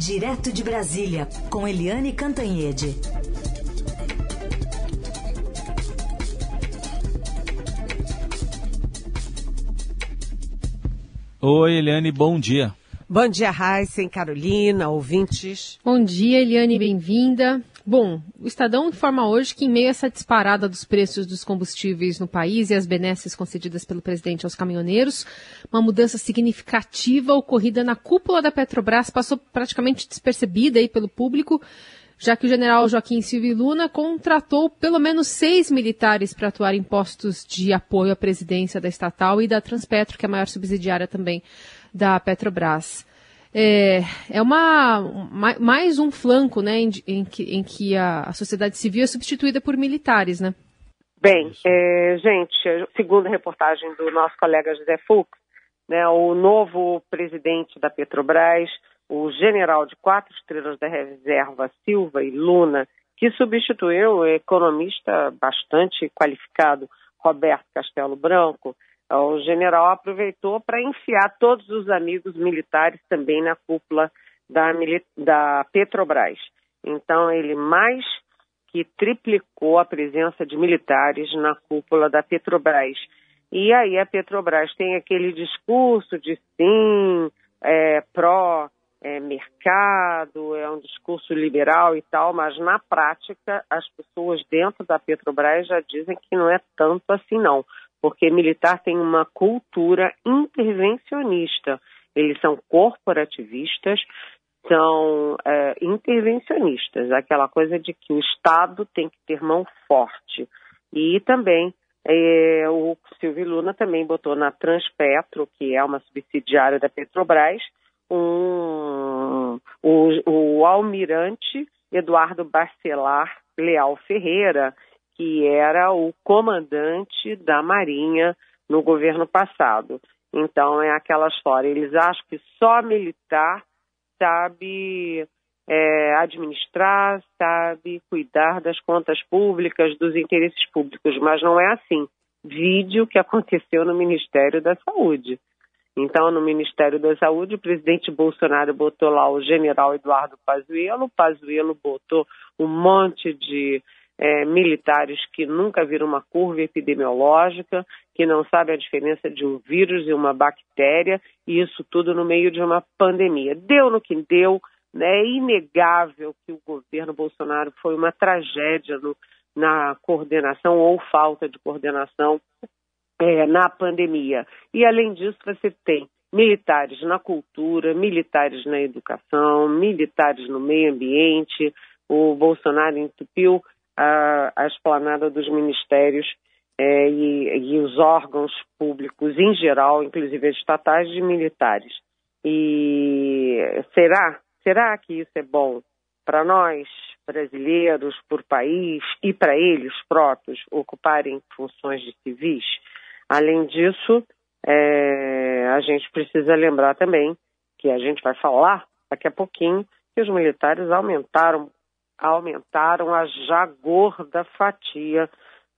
Direto de Brasília, com Eliane Cantanhede. Oi, Eliane, bom dia. Bom dia, Raíssa, Carolina, ouvintes. Bom dia, Eliane, bem-vinda. Bom, o Estadão informa hoje que, em meio a essa disparada dos preços dos combustíveis no país e as benesses concedidas pelo presidente aos caminhoneiros, uma mudança significativa ocorrida na cúpula da Petrobras passou praticamente despercebida aí pelo público, já que o general Joaquim Silvio Luna contratou pelo menos seis militares para atuar em postos de apoio à presidência da estatal e da Transpetro, que é a maior subsidiária também da Petrobras. É, é uma, mais um flanco né, em, em que, em que a, a, sociedade civil é substituída por militares, né? Bem, é, gente, segundo a reportagem do nosso colega José Fux, né, o novo presidente da Petrobras, o general de quatro estrelas da reserva Silva e Luna, que substituiu o economista bastante qualificado Roberto Castelo Branco, o general aproveitou para enfiar todos os amigos militares também na cúpula da, da Petrobras. Então, ele mais que triplicou a presença de militares na cúpula da Petrobras. E aí a Petrobras tem aquele discurso de sim, é, pró é, mercado, é um discurso liberal e tal, mas na prática as pessoas dentro da Petrobras já dizem que não é tanto assim não porque militar tem uma cultura intervencionista. Eles são corporativistas, são é, intervencionistas, aquela coisa de que o Estado tem que ter mão forte. E também é, o Silvio Luna também botou na Transpetro, que é uma subsidiária da Petrobras, um, o, o almirante Eduardo Bacelar Leal Ferreira, que era o comandante da Marinha no governo passado. Então é aquela história, eles acham que só militar sabe é, administrar, sabe cuidar das contas públicas, dos interesses públicos, mas não é assim. Vídeo que aconteceu no Ministério da Saúde. Então, no Ministério da Saúde, o presidente Bolsonaro botou lá o general Eduardo Pazuello, Pazuello botou um monte de é, militares que nunca viram uma curva epidemiológica, que não sabem a diferença de um vírus e uma bactéria, e isso tudo no meio de uma pandemia. Deu no que deu, né? é inegável que o governo Bolsonaro foi uma tragédia no, na coordenação ou falta de coordenação é, na pandemia. E além disso, você tem militares na cultura, militares na educação, militares no meio ambiente. O Bolsonaro entupiu a, a esplanada dos ministérios é, e, e, os órgãos públicos em geral, inclusive estatais e militares. E será, será que isso é bom para nós, brasileiros, por país e para eles próprios ocuparem funções de civis? Além disso, é, a gente precisa lembrar também que a gente vai falar daqui a pouquinho que os militares aumentaram aumentaram a já gorda fatia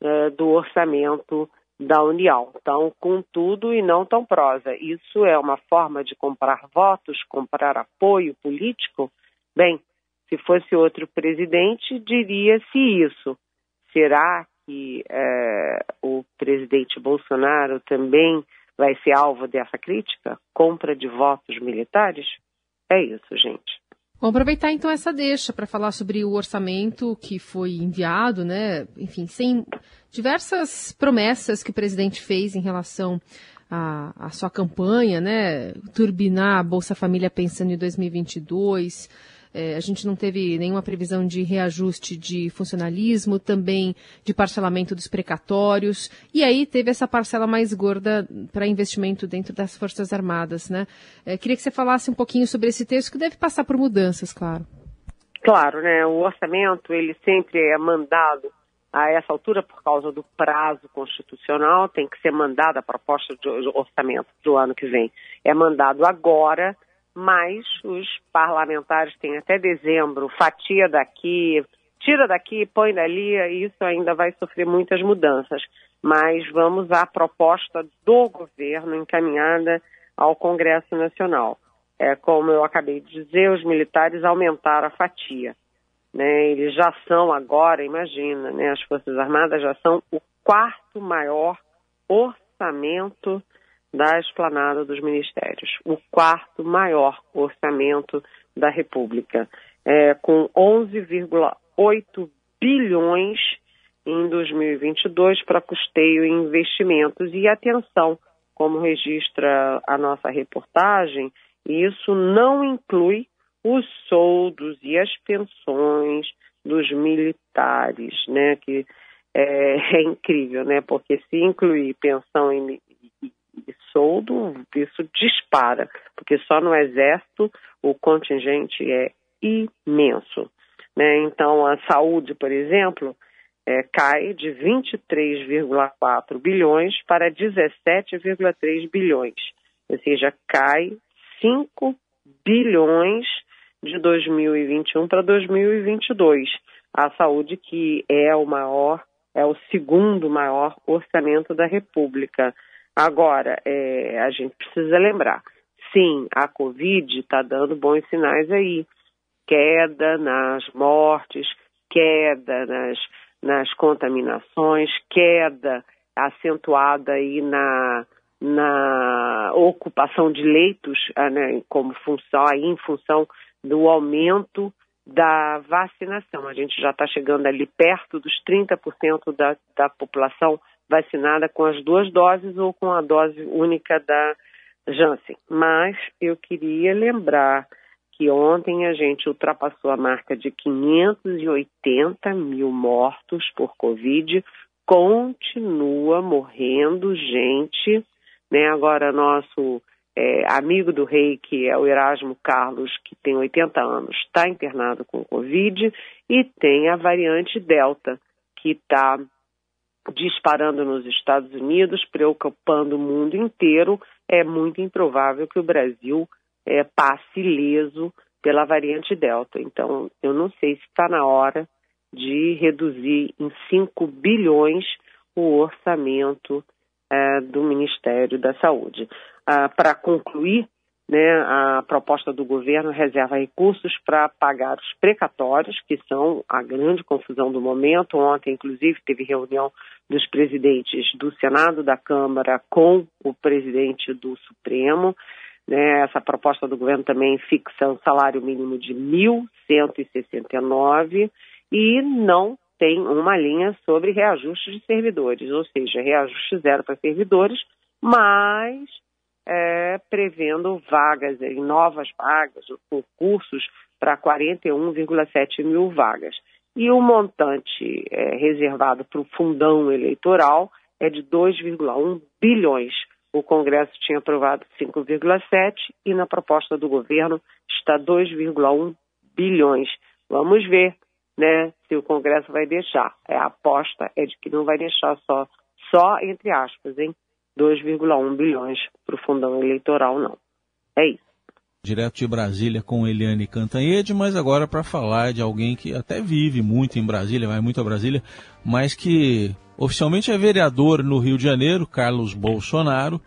eh, do orçamento da União. Então, com tudo e não tão prosa. Isso é uma forma de comprar votos, comprar apoio político? Bem, se fosse outro presidente, diria-se isso. Será que eh, o presidente Bolsonaro também vai ser alvo dessa crítica? Compra de votos militares? É isso, gente. Vamos aproveitar então essa deixa para falar sobre o orçamento que foi enviado, né? Enfim, sem diversas promessas que o presidente fez em relação à, à sua campanha, né? Turbinar a Bolsa Família pensando em 2022 é, a gente não teve nenhuma previsão de reajuste de funcionalismo, também de parcelamento dos precatórios, e aí teve essa parcela mais gorda para investimento dentro das Forças Armadas, né? É, queria que você falasse um pouquinho sobre esse texto, que deve passar por mudanças, claro. Claro, né? O orçamento, ele sempre é mandado a essa altura por causa do prazo constitucional, tem que ser mandada a proposta de orçamento do ano que vem. É mandado agora, mas os parlamentares têm até dezembro, fatia daqui, tira daqui, põe dali, e isso ainda vai sofrer muitas mudanças. Mas vamos à proposta do governo encaminhada ao Congresso Nacional. é, como eu acabei de dizer, os militares aumentaram a fatia. Né? Eles já são agora, imagina, né? as Forças Armadas já são o quarto maior orçamento da esplanada dos ministérios, o quarto maior orçamento da República, é, com 11,8 bilhões em 2022 para custeio e investimentos. E atenção, como registra a nossa reportagem, isso não inclui os soldos e as pensões dos militares, né? Que é, é incrível, né? Porque se incluir pensão soldo, isso dispara, porque só no exército o contingente é imenso, né? Então a saúde, por exemplo, é, cai de 23,4 bilhões para 17,3 bilhões, ou seja, cai 5 bilhões de 2021 para 2022. A saúde que é o maior, é o segundo maior orçamento da República. Agora, é, a gente precisa lembrar, sim, a Covid está dando bons sinais aí. Queda nas mortes, queda nas, nas contaminações, queda acentuada aí na, na ocupação de leitos, ah, né, como função, aí em função do aumento da vacinação. A gente já está chegando ali perto dos 30% da, da população vacinada com as duas doses ou com a dose única da Janssen. Mas eu queria lembrar que ontem a gente ultrapassou a marca de 580 mil mortos por Covid, continua morrendo gente, né? Agora nosso é, amigo do rei, que é o Erasmo Carlos, que tem 80 anos, está internado com Covid, e tem a variante Delta, que está disparando nos Estados Unidos, preocupando o mundo inteiro. É muito improvável que o Brasil é, passe ileso pela variante Delta. Então, eu não sei se está na hora de reduzir em 5 bilhões o orçamento é, do Ministério da Saúde. Ah, para concluir, né, a proposta do governo reserva recursos para pagar os precatórios, que são a grande confusão do momento. Ontem, inclusive, teve reunião dos presidentes do Senado, da Câmara, com o presidente do Supremo. Né, essa proposta do governo também fixa um salário mínimo de 1.169 e não tem uma linha sobre reajuste de servidores, ou seja, reajuste zero para servidores, mas é, prevendo vagas, em novas vagas, concursos para 41,7 mil vagas. E o montante é, reservado para o fundão eleitoral é de 2,1 bilhões. O Congresso tinha aprovado 5,7 e na proposta do governo está 2,1 bilhões. Vamos ver, né, se o Congresso vai deixar. É, a aposta é de que não vai deixar só, só entre aspas, hein? 2,1 bilhões para o fundão eleitoral, não. É isso. Direto de Brasília com Eliane Cantanhede, mas agora para falar de alguém que até vive muito em Brasília, vai muito a Brasília, mas que oficialmente é vereador no Rio de Janeiro, Carlos Bolsonaro,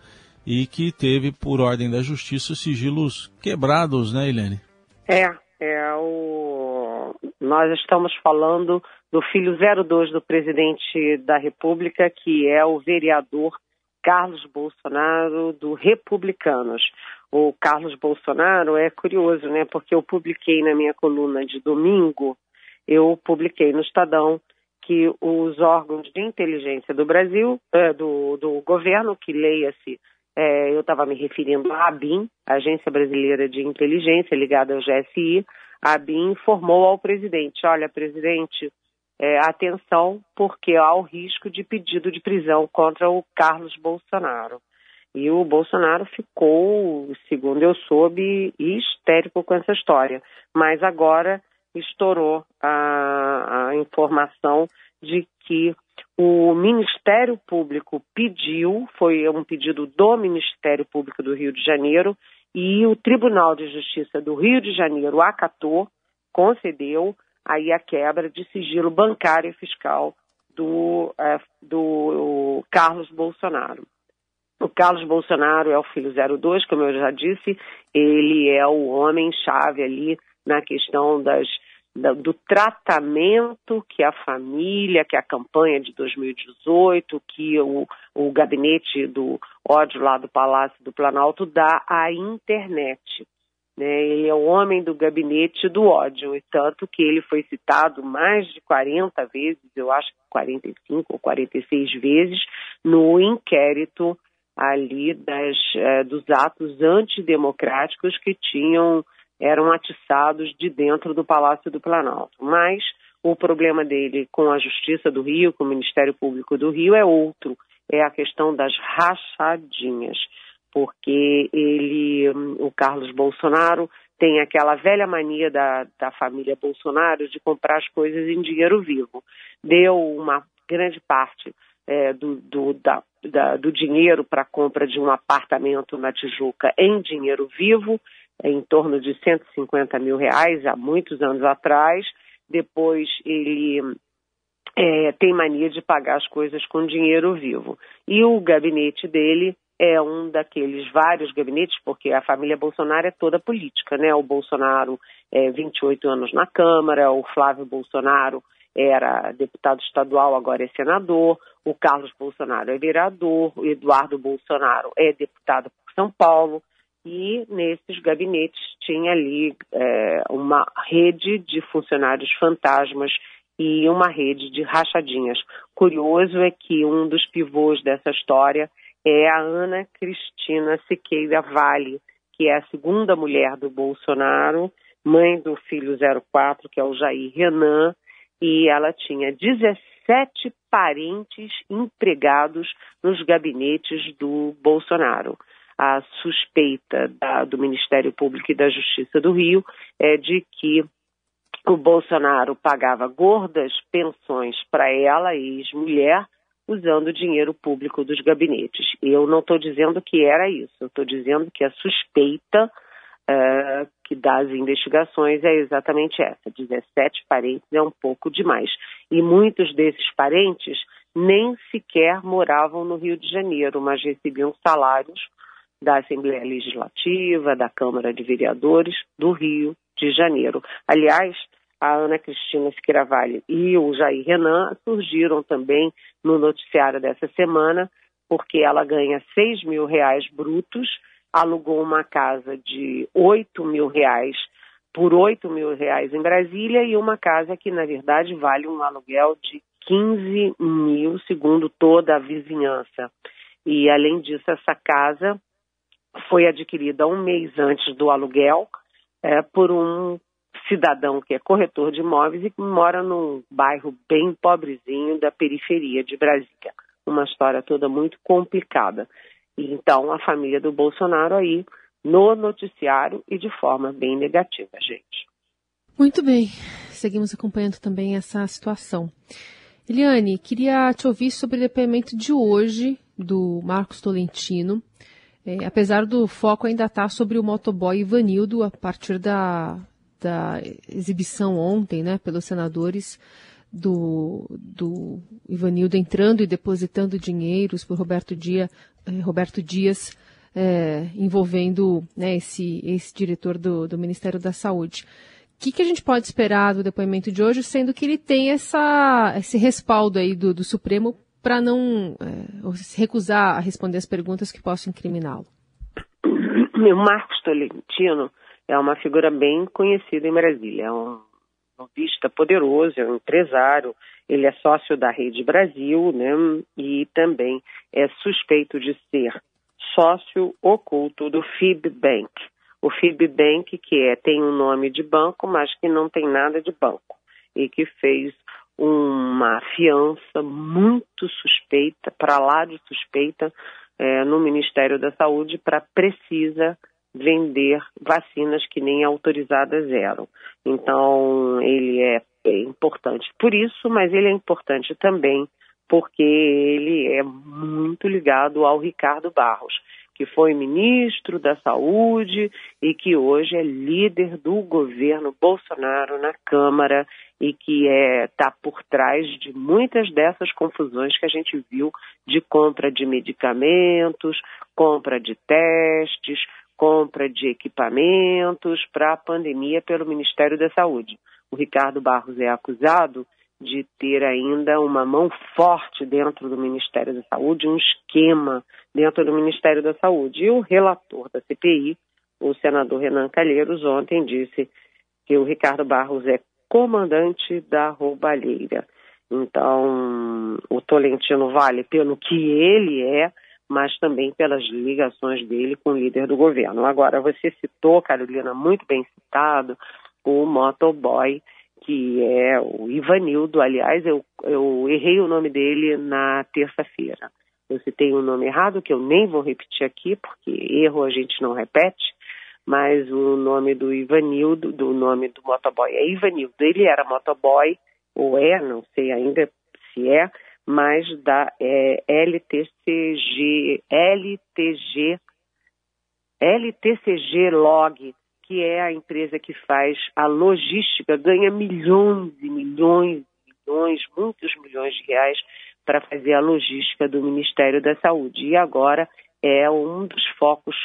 e que teve, por ordem da justiça, sigilos quebrados, né, Eliane? É, é o... nós estamos falando do filho 02 do presidente da República, que é o vereador Carlos Bolsonaro do Republicanos. O Carlos Bolsonaro é curioso, né? Porque eu publiquei na minha coluna de domingo, eu publiquei no Estadão que os órgãos de inteligência do Brasil, é, do, do governo, que leia-se, é, eu estava me referindo à ABIN, Agência Brasileira de Inteligência, ligada ao GSI, a ABIN informou ao presidente, olha, presidente, é, atenção, porque há o risco de pedido de prisão contra o Carlos Bolsonaro. E o Bolsonaro ficou, segundo eu soube, histérico com essa história. Mas agora estourou a, a informação de que o Ministério Público pediu, foi um pedido do Ministério Público do Rio de Janeiro, e o Tribunal de Justiça do Rio de Janeiro acatou, concedeu aí a quebra de sigilo bancário e fiscal do, é, do Carlos Bolsonaro. O Carlos Bolsonaro é o filho 02, como eu já disse, ele é o homem-chave ali na questão das, da, do tratamento que a família, que a campanha de 2018, que o, o gabinete do ódio lá do Palácio do Planalto dá à internet. Né? Ele é o homem do gabinete do ódio, e tanto que ele foi citado mais de 40 vezes, eu acho que 45 ou 46 vezes, no inquérito ali das, eh, dos atos antidemocráticos que tinham eram atiçados de dentro do Palácio do Planalto. Mas o problema dele com a Justiça do Rio, com o Ministério Público do Rio, é outro, é a questão das rachadinhas, porque ele, o Carlos Bolsonaro, tem aquela velha mania da, da família Bolsonaro de comprar as coisas em dinheiro vivo. Deu uma grande parte é, do, do, da, da, do dinheiro para a compra de um apartamento na Tijuca em dinheiro vivo, em torno de 150 mil reais, há muitos anos atrás. Depois ele é, tem mania de pagar as coisas com dinheiro vivo. E o gabinete dele é um daqueles vários gabinetes, porque a família Bolsonaro é toda política, né? O Bolsonaro é 28 anos na Câmara, o Flávio Bolsonaro era deputado estadual, agora é senador, o Carlos Bolsonaro é vereador, o Eduardo Bolsonaro é deputado por São Paulo, e nesses gabinetes tinha ali é, uma rede de funcionários fantasmas e uma rede de rachadinhas. Curioso é que um dos pivôs dessa história é a Ana Cristina Siqueira Vale, que é a segunda mulher do Bolsonaro, mãe do filho 04, que é o Jair Renan, e ela tinha 17 parentes empregados nos gabinetes do Bolsonaro. A suspeita da, do Ministério Público e da Justiça do Rio é de que o Bolsonaro pagava gordas pensões para ela, ex-mulher, usando dinheiro público dos gabinetes. Eu não estou dizendo que era isso, eu estou dizendo que a suspeita uh, que das investigações é exatamente essa: 17 parentes é um pouco demais. E muitos desses parentes nem sequer moravam no Rio de Janeiro, mas recebiam salários da Assembleia Legislativa, da Câmara de Vereadores do Rio de Janeiro. Aliás, a Ana Cristina Schiravale e o Jair Renan surgiram também no noticiário dessa semana, porque ela ganha 6 mil reais brutos, alugou uma casa de 8 mil reais por 8 mil reais em Brasília e uma casa que, na verdade, vale um aluguel de 15 mil, segundo toda a vizinhança. E, além disso, essa casa foi adquirida um mês antes do aluguel é, por um cidadão que é corretor de imóveis e que mora num bairro bem pobrezinho da periferia de Brasília. Uma história toda muito complicada. E, então, a família do Bolsonaro aí no noticiário e de forma bem negativa, gente. Muito bem, seguimos acompanhando também essa situação. Eliane, queria te ouvir sobre o depoimento de hoje do Marcos Tolentino. É, apesar do foco ainda estar tá sobre o motoboy Ivanildo, a partir da, da exibição ontem, né, pelos senadores do, do Ivanildo entrando e depositando dinheiros por Roberto, Dia, eh, Roberto Dias, eh, envolvendo né, esse, esse diretor do, do Ministério da Saúde. O que, que, a gente pode esperar do depoimento de hoje, sendo que ele tem essa, esse respaldo aí do, do Supremo para não eh, se recusar a responder as perguntas que possam incriminá-lo? Marcos Tolentino é uma figura bem conhecida em Brasília. É um lobista poderoso, é um empresário, ele é sócio da Rede Brasil, né? E também é suspeito de ser sócio oculto do FIBBank. O FIBBank, que é, tem um nome de banco, mas que não tem nada de banco. E que fez uma fiança muito suspeita, para lá de suspeita, é, no Ministério da Saúde para precisa vender vacinas que nem autorizadas eram. Então, ele é, é importante por isso, mas ele é importante também porque ele é muito ligado ao Ricardo Barros. que foi ministro da Saúde e que hoje é líder do governo Bolsonaro na Câmara e que está é, por trás de muitas dessas confusões que a gente viu de compra de medicamentos, compra de testes, compra de equipamentos para a pandemia pelo Ministério da Saúde. O Ricardo Barros é acusado de ter ainda uma mão forte dentro do Ministério da Saúde, um esquema dentro do Ministério da Saúde. E o relator da CPI, o senador Renan Calheiros, ontem disse que o Ricardo Barros é comandante da roubalheira. Então, o Tolentino vale pelo que ele é, mas também pelas ligações dele com o líder do governo. Agora, você citou, Carolina, muito bem citado, o motoboy que é o Ivanildo. Aliás, eu, eu errei o nome dele na terça-feira. Eu citei um nome errado, que eu nem vou repetir aqui, porque erro a gente não repete, mas o nome do Ivanildo, do nome do motoboy é Ivanildo. Ele era motoboy, ou é, não sei ainda se é, mas da é, LTCG, LTG, LTCG Log, que é a empresa que faz a logística, ganha milhões e milhões e milhões, muitos milhões de reais para fazer a logística do Ministério da Saúde. E agora é um dos focos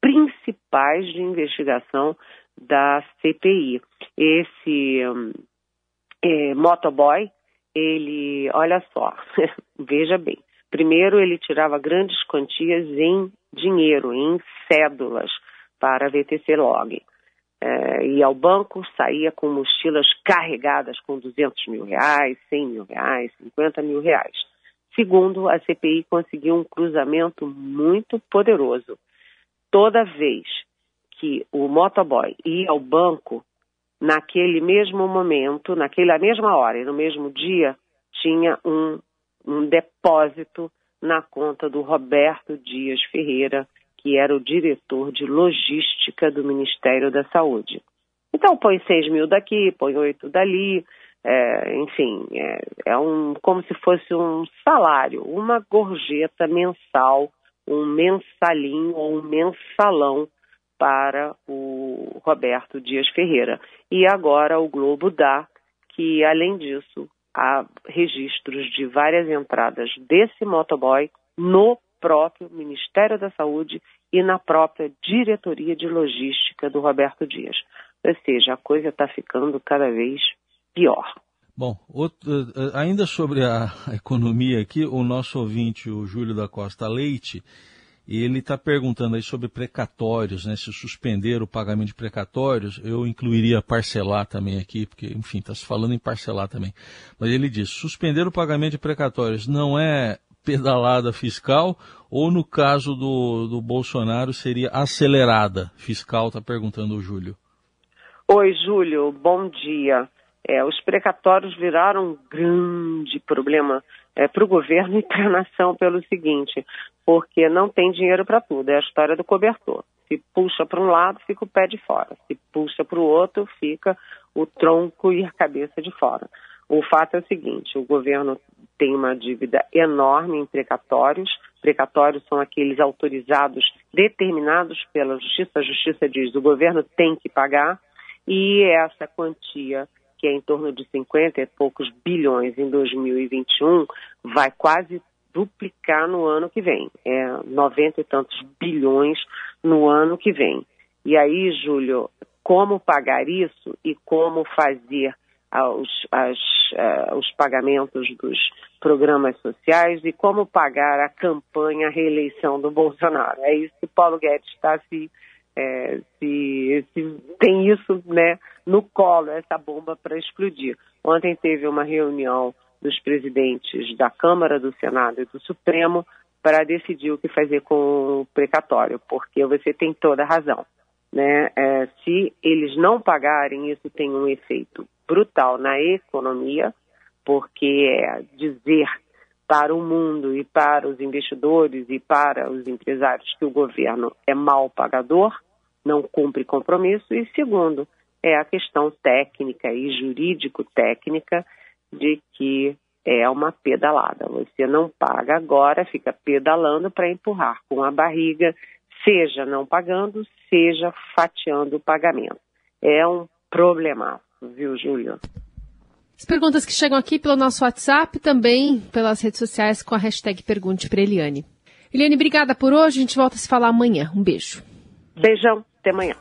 principais de investigação da CPI. Esse um, é, motoboy, ele, olha só, veja bem, primeiro ele tirava grandes quantias em dinheiro, em cédulas, para a VTC Log. É, ia ao banco, saía com mochilas carregadas com 200 mil reais, 100 mil reais, 50 mil reais. Segundo, a CPI conseguiu um cruzamento muito poderoso. Toda vez que o motoboy ia ao banco, naquele mesmo momento, naquela mesma hora e no mesmo dia, tinha um, um depósito na conta do Roberto Dias Ferreira, que era o diretor de logística do Ministério da Saúde. Então, põe 6 mil daqui, põe 8 dali, é, enfim, é, é, um, como se fosse um salário, uma gorjeta mensal, um mensalinho ou um mensalão para o Roberto Dias Ferreira. E agora o Globo dá que, além disso, há registros de várias entradas desse motoboy no próprio Ministério da Saúde e na própria diretoria de logística do Roberto Dias. Ou seja, a coisa está ficando cada vez pior. Bom, outro, eh, ainda sobre a economia aqui, o nosso ouvinte, o Júlio da Costa Leite, ele está perguntando aí sobre precatórios, né? Se suspender o pagamento de precatórios, eu incluiria parcelar também aqui, porque, enfim, está se falando em parcelar também. Mas ele diz, suspender o pagamento de precatórios não é pedalada fiscal ou no caso do, do Bolsonaro seria acelerada fiscal, está perguntando o Júlio. Oi, Júlio, bom dia. É, os precatórios viraram um grande problema é, para o governo e para a nação pelo seguinte, porque não tem dinheiro para tudo, é a história do cobertor. Se puxa para um lado, fica o pé de fora. Se puxa para o outro, fica o tronco e a cabeça de fora. O fato é o seguinte: o governo tem uma dívida enorme em precatórios. Precatórios são aqueles autorizados, determinados pela Justiça. A Justiça diz o governo tem que pagar. E essa quantia, que é em torno de 50 e poucos bilhões em 2021, vai quase duplicar no ano que vem. É 90 e tantos bilhões no ano que vem. E aí, Júlio, como pagar isso e como fazer as, uh, os pagamentos dos programas sociais e como pagar a campanha, reeleição do Bolsonaro. É isso que Paulo Guedes está se, é, se, se, tem isso né, no colo, essa bomba para explodir. Ontem teve uma reunião dos presidentes da Câmara, do Senado e do Supremo para decidir o que fazer com o precatório, porque você tem toda a razão. Né? É, se eles não pagarem, isso tem um efeito brutal na economia, porque é dizer para o mundo e para os investidores e para os empresários que o governo é mal pagador, não cumpre compromisso, e segundo, é a questão técnica e jurídico-técnica de que é uma pedalada. Você não paga agora, fica pedalando para empurrar com a barriga, seja não pagando, seja fatiando o pagamento. É um problemaço, viu, Júlio? As perguntas que chegam aqui pelo nosso WhatsApp, também pelas redes sociais com a hashtag Pergunte para Eliane. Eliane, obrigada por hoje. A gente volta a se falar amanhã. Um beijo. Beijão. Até amanhã.